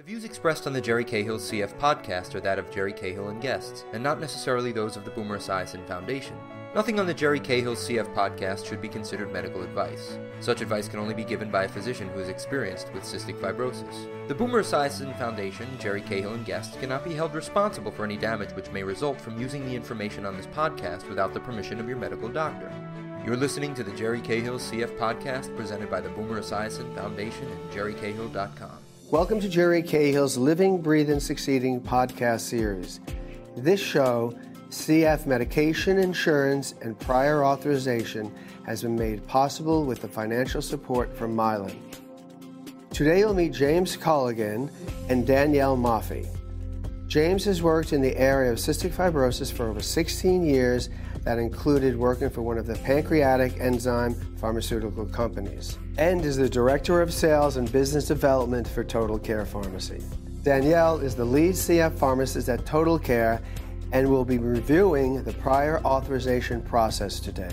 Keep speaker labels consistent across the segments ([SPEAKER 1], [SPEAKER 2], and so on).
[SPEAKER 1] The views expressed on the Jerry Cahill CF podcast are that of Jerry Cahill and guests, and not necessarily those of the Boomer Esiason Foundation. Nothing on the Jerry Cahill CF podcast should be considered medical advice. Such advice can only be given by a physician who is experienced with cystic fibrosis. The Boomer Esiason Foundation, Jerry Cahill and guests cannot be held responsible for any damage which may result from using the information on this podcast without the permission of your medical doctor. You're listening to the Jerry Cahill CF podcast presented by the Boomer Esiason Foundation and jerrycahill.com.
[SPEAKER 2] Welcome to Jerry Cahill's Living, Breathing, Succeeding podcast series. This show, CF medication insurance and prior authorization, has been made possible with the financial support from Mylan. Today you'll meet James Colligan and Danielle Maffei. James has worked in the area of cystic fibrosis for over 16 years that included working for one of the pancreatic enzyme pharmaceutical companies, and is the Director of Sales and Business Development for Total Care Pharmacy. Danielle is the lead CF pharmacist at Total Care and will be reviewing the prior authorization process today.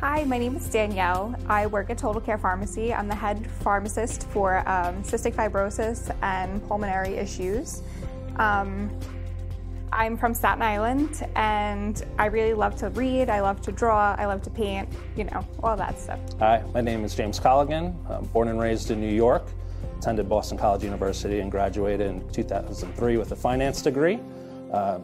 [SPEAKER 3] Hi, my name is Danielle. I work at Total Care Pharmacy. I'm the head pharmacist for um, cystic fibrosis and pulmonary issues. Um, I'm from Staten Island and I really love to read, I love to draw, I love to paint, you know, all that stuff.
[SPEAKER 4] Hi, my name is James Colligan. I'm born and raised in New York, attended Boston College University and graduated in 2003 with a finance degree. Uh,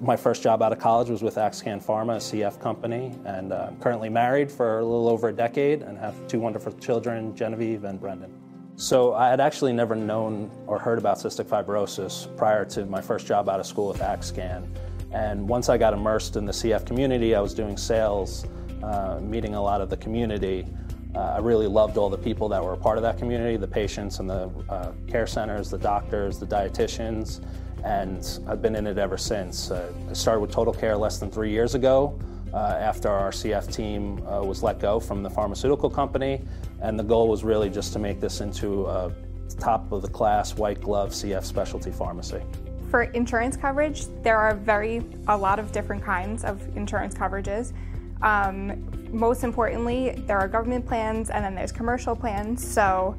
[SPEAKER 4] my first job out of college was with Axcan Pharma, a CF company, and uh, I'm currently married for a little over a decade and have two wonderful children, Genevieve and Brendan. So I had actually never known or heard about cystic fibrosis prior to my first job out of school with Axcan. And once I got immersed in the CF community, I was doing sales, uh, meeting a lot of the community. Uh, I really loved all the people that were a part of that community, the patients and the uh, care centers, the doctors, the dietitians, and I've been in it ever since. Uh, I started with Total Care less than three years ago. Uh, after our CF team uh, was let go from the pharmaceutical company, and the goal was really just to make this into a top of the class white glove CF specialty pharmacy.
[SPEAKER 3] For insurance coverage, there are very a lot of different kinds of insurance coverages. Um, most importantly, there are government plans and then there's commercial plans. So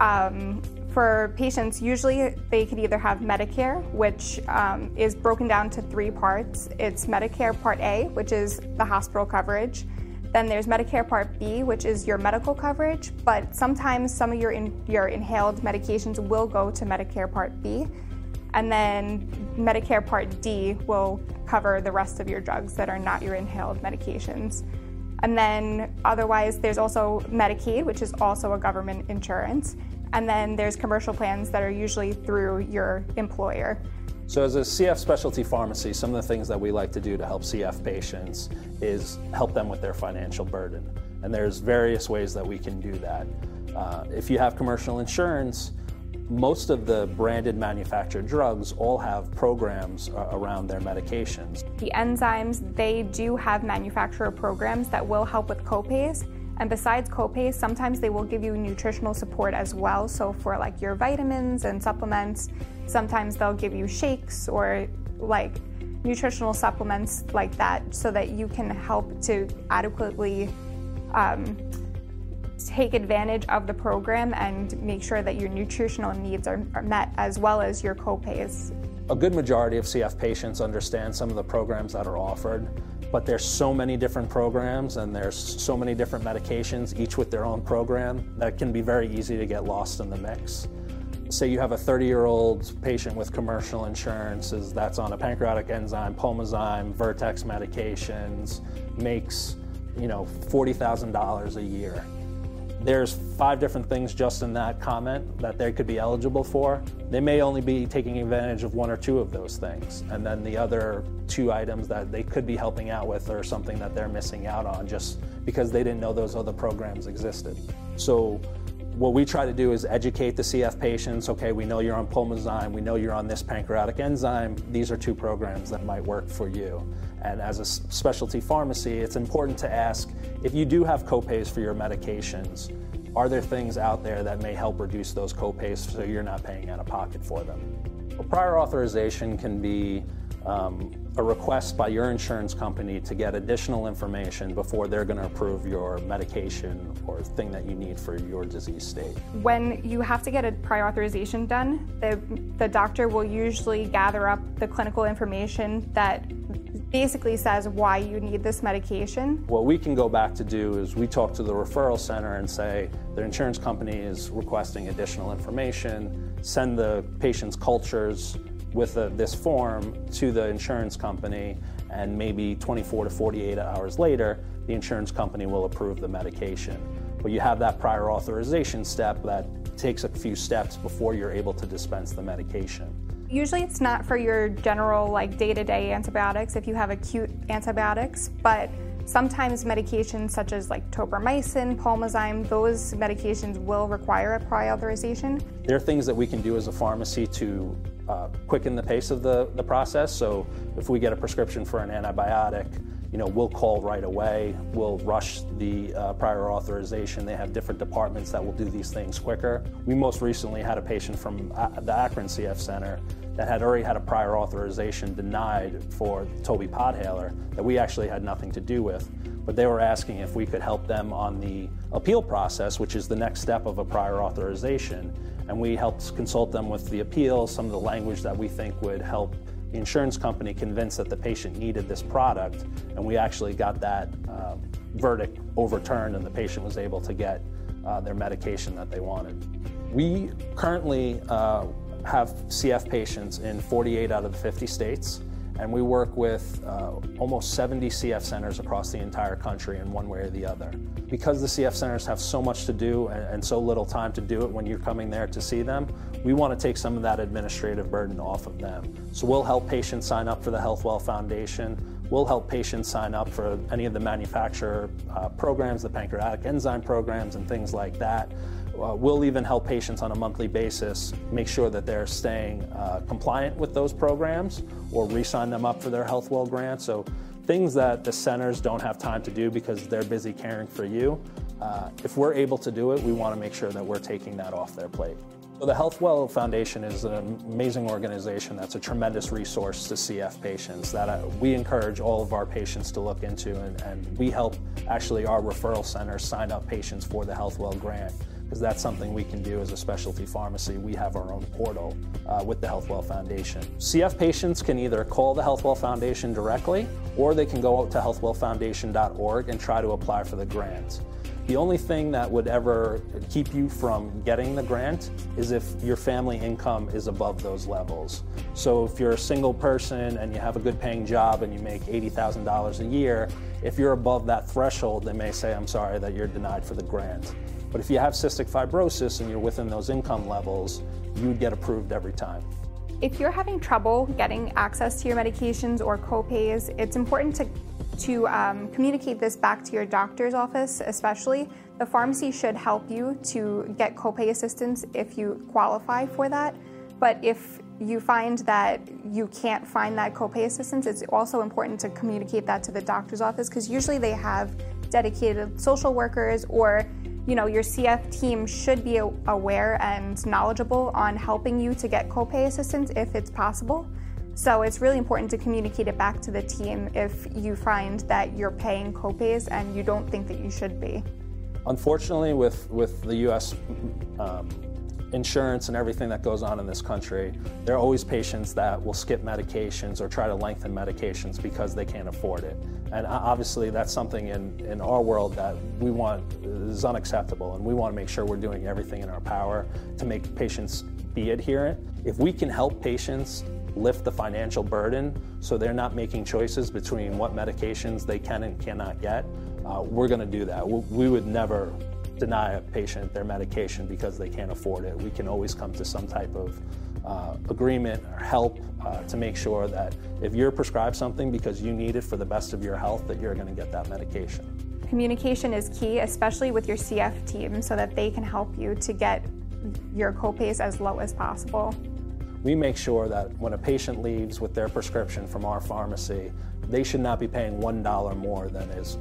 [SPEAKER 3] um, for patients, usually they could either have Medicare, which um, is broken down to three parts. It's Medicare Part A, which is the hospital coverage. Then there's Medicare Part B, which is your medical coverage, but sometimes some of your, in, your inhaled medications will go to Medicare Part B. And then Medicare Part D will cover the rest of your drugs that are not your inhaled medications. And then otherwise, there's also Medicaid, which is also a government insurance. And then there's commercial plans that are usually through your employer.
[SPEAKER 4] So, as a CF specialty pharmacy, some of the things that we like to do to help CF patients is help them with their financial burden. And there's various ways that we can do that. Uh, if you have commercial insurance, most of the branded manufactured drugs all have programs uh, around their medications.
[SPEAKER 3] The enzymes, they do have manufacturer programs that will help with copays. And besides copays, sometimes they will give you nutritional support as well. So for like your vitamins and supplements, sometimes they'll give you shakes or like nutritional supplements like that so that you can help to adequately um, take advantage of the program and make sure that your nutritional needs are, are met as well as your copays.
[SPEAKER 4] A good majority of CF patients understand some of the programs that are offered, but there's so many different programs and there's so many different medications, each with their own program, that can be very easy to get lost in the mix. Say you have a 30 year old patient with commercial insurances that's on a pancreatic enzyme, Pulmozyme, Vertex medications, makes you know $40,000 a year there's five different things just in that comment that they could be eligible for. They may only be taking advantage of one or two of those things. And then the other two items that they could be helping out with are something that they're missing out on just because they didn't know those other programs existed. So what we try to do is educate the CF patients. Okay, we know you're on Pulmozyme, we know you're on this pancreatic enzyme. These are two programs that might work for you. And as a specialty pharmacy, it's important to ask if you do have copays for your medications, are there things out there that may help reduce those copays so you're not paying out of pocket for them? Well, prior authorization can be um, a request by your insurance company to get additional information before they're going to approve your medication or thing that you need for your disease state.
[SPEAKER 3] When you have to get a prior authorization done, the, the doctor will usually gather up the clinical information that basically says why you need this medication.
[SPEAKER 4] What we can go back to do is we talk to the referral center and say the insurance company is requesting additional information, send the patient's cultures with a, this form to the insurance company, and maybe 24 to 48 hours later, the insurance company will approve the medication. But you have that prior authorization step that takes a few steps before you're able to dispense the medication.
[SPEAKER 3] Usually it's not for your general like day-to-day antibiotics if you have acute antibiotics, but sometimes medications such as like tobramycin, pulmozyme, those medications will require a prior authorization.
[SPEAKER 4] There are things that we can do as a pharmacy to uh, quicken the pace of the, the process. So if we get a prescription for an antibiotic, you know, we'll call right away. We'll rush the uh, prior authorization. They have different departments that will do these things quicker. We most recently had a patient from uh, the Akron CF Center that had already had a prior authorization denied for TOBI Podhaler that we actually had nothing to do with. But they were asking if we could help them on the appeal process, which is the next step of a prior authorization. And we helped consult them with the appeal, some of the language that we think would help the insurance company convince that the patient needed this product. And we actually got that uh, verdict overturned, and the patient was able to get uh, their medication that they wanted. We currently uh, have CF patients in 48 out of the 50 states and we work with uh, almost 70 CF centers across the entire country in one way or the other. Because the CF centers have so much to do and, and, so little time to do it when you're coming there to see them, we want to take some of that administrative burden off of them. So we'll help patients sign up for the Healthwell Foundation. We'll help patients sign up for any of the manufacturer uh, programs, the pancreatic enzyme programs, and things like that. Uh, we'll even help patients on a monthly basis make sure that they're staying uh, compliant with those programs or re-sign them up for their Healthwell grant. So things that the centers don't have time to do because they're busy caring for you. Uh, if we're able to do it, we want to make sure that we're taking that off their plate. So the Healthwell Foundation is an amazing organization that's a tremendous resource to CF patients that uh, we encourage all of our patients to look into, and, and we help actually our referral centers sign up patients for the Healthwell grant because that's something we can do as a specialty pharmacy. We have our own portal uh, with the Healthwell Foundation. CF patients can either call the Healthwell Foundation directly or they can go out to healthwellfoundation.org and try to apply for the grant. The only thing that would ever keep you from getting the grant is if your family income is above those levels. So if you're a single person and you have a good paying job and you make $80,000 a year, if you're above that threshold, they may say, I'm sorry that you're denied for the grant. But if you have cystic fibrosis and you're within those income levels, you would get approved every time.
[SPEAKER 3] If you're having trouble getting access to your medications or copays, it's important to, to um, communicate this back to your doctor's office, especially. The pharmacy should help you to get copay assistance if you qualify for that. But if you find that you can't find that copay assistance, it's also important to communicate that to the doctor's office because usually they have dedicated social workers or you know, your CF team should be aware and knowledgeable on helping you to get copay assistance if it's possible. So it's really important to communicate it back to the team if you find that you're paying copays and you don't think that you should be.
[SPEAKER 4] Unfortunately, with, with the US um, insurance and everything that goes on in this country, there are always patients that will skip medications or try to lengthen medications because they can't afford it. And obviously, that's something in, in our world that we want is unacceptable, and we want to make sure we're doing everything in our power to make patients be adherent. If we can help patients lift the financial burden so they're not making choices between what medications they can and cannot get, uh, we're going to do that. We, we would never deny a patient their medication because they can't afford it. We can always come to some type of uh, agreement or help uh, to make sure that if you're prescribed something because you need it for the best of your health, that you're going to get that medication.
[SPEAKER 3] Communication is key, especially with your CF team, so that they can help you to get your copays as low as possible.
[SPEAKER 4] We make sure that when a patient leaves with their prescription from our pharmacy, they should not be paying $1 more than is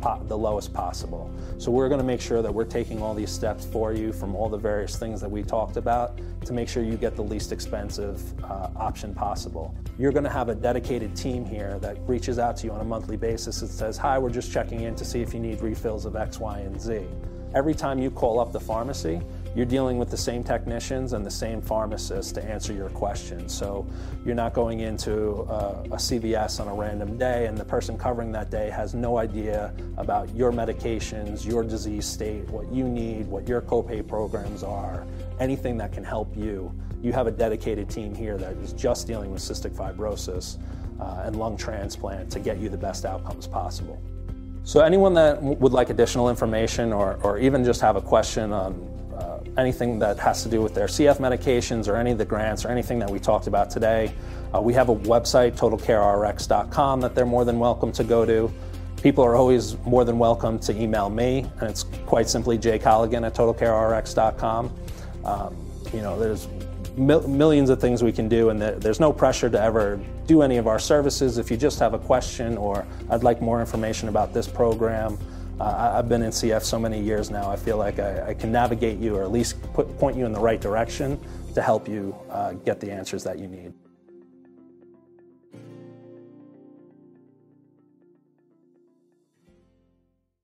[SPEAKER 4] the lowest possible. So we're going to make sure that we're taking all these steps for you from all the various things that we talked about to make sure you get the least expensive uh, option possible. You're going to have a dedicated team here that reaches out to you on a monthly basis and says, "Hi, we're just checking in to see if you need refills of X, Y, and Z." Every time you call up the pharmacy, you're dealing with the same technicians and the same pharmacists to answer your questions. So you're not going into a, a, CVS on a random day and the person covering that day has no idea about your medications, your disease state, what you need, what your copay programs are, anything that can help you. You have a dedicated team here that is just dealing with cystic fibrosis uh, and lung transplant to get you the best outcomes possible. So anyone that would like additional information or, or even just have a question on anything that has to do with their CF medications or any of the grants or anything that we talked about today, uh, we have a website, totalcarerx.com, that they're more than welcome to go to. People are always more than welcome to email me, and it's quite simply jcolligan at totalcarerx.com. Um, you know, there's mil- millions of things we can do, and there's no pressure to ever do any of our services. If you just have a question or I'd like more information about this program, uh, I've been in CF so many years now, I feel like I, I can navigate you or at least put, point you in the right direction to help you uh, get the answers that you need.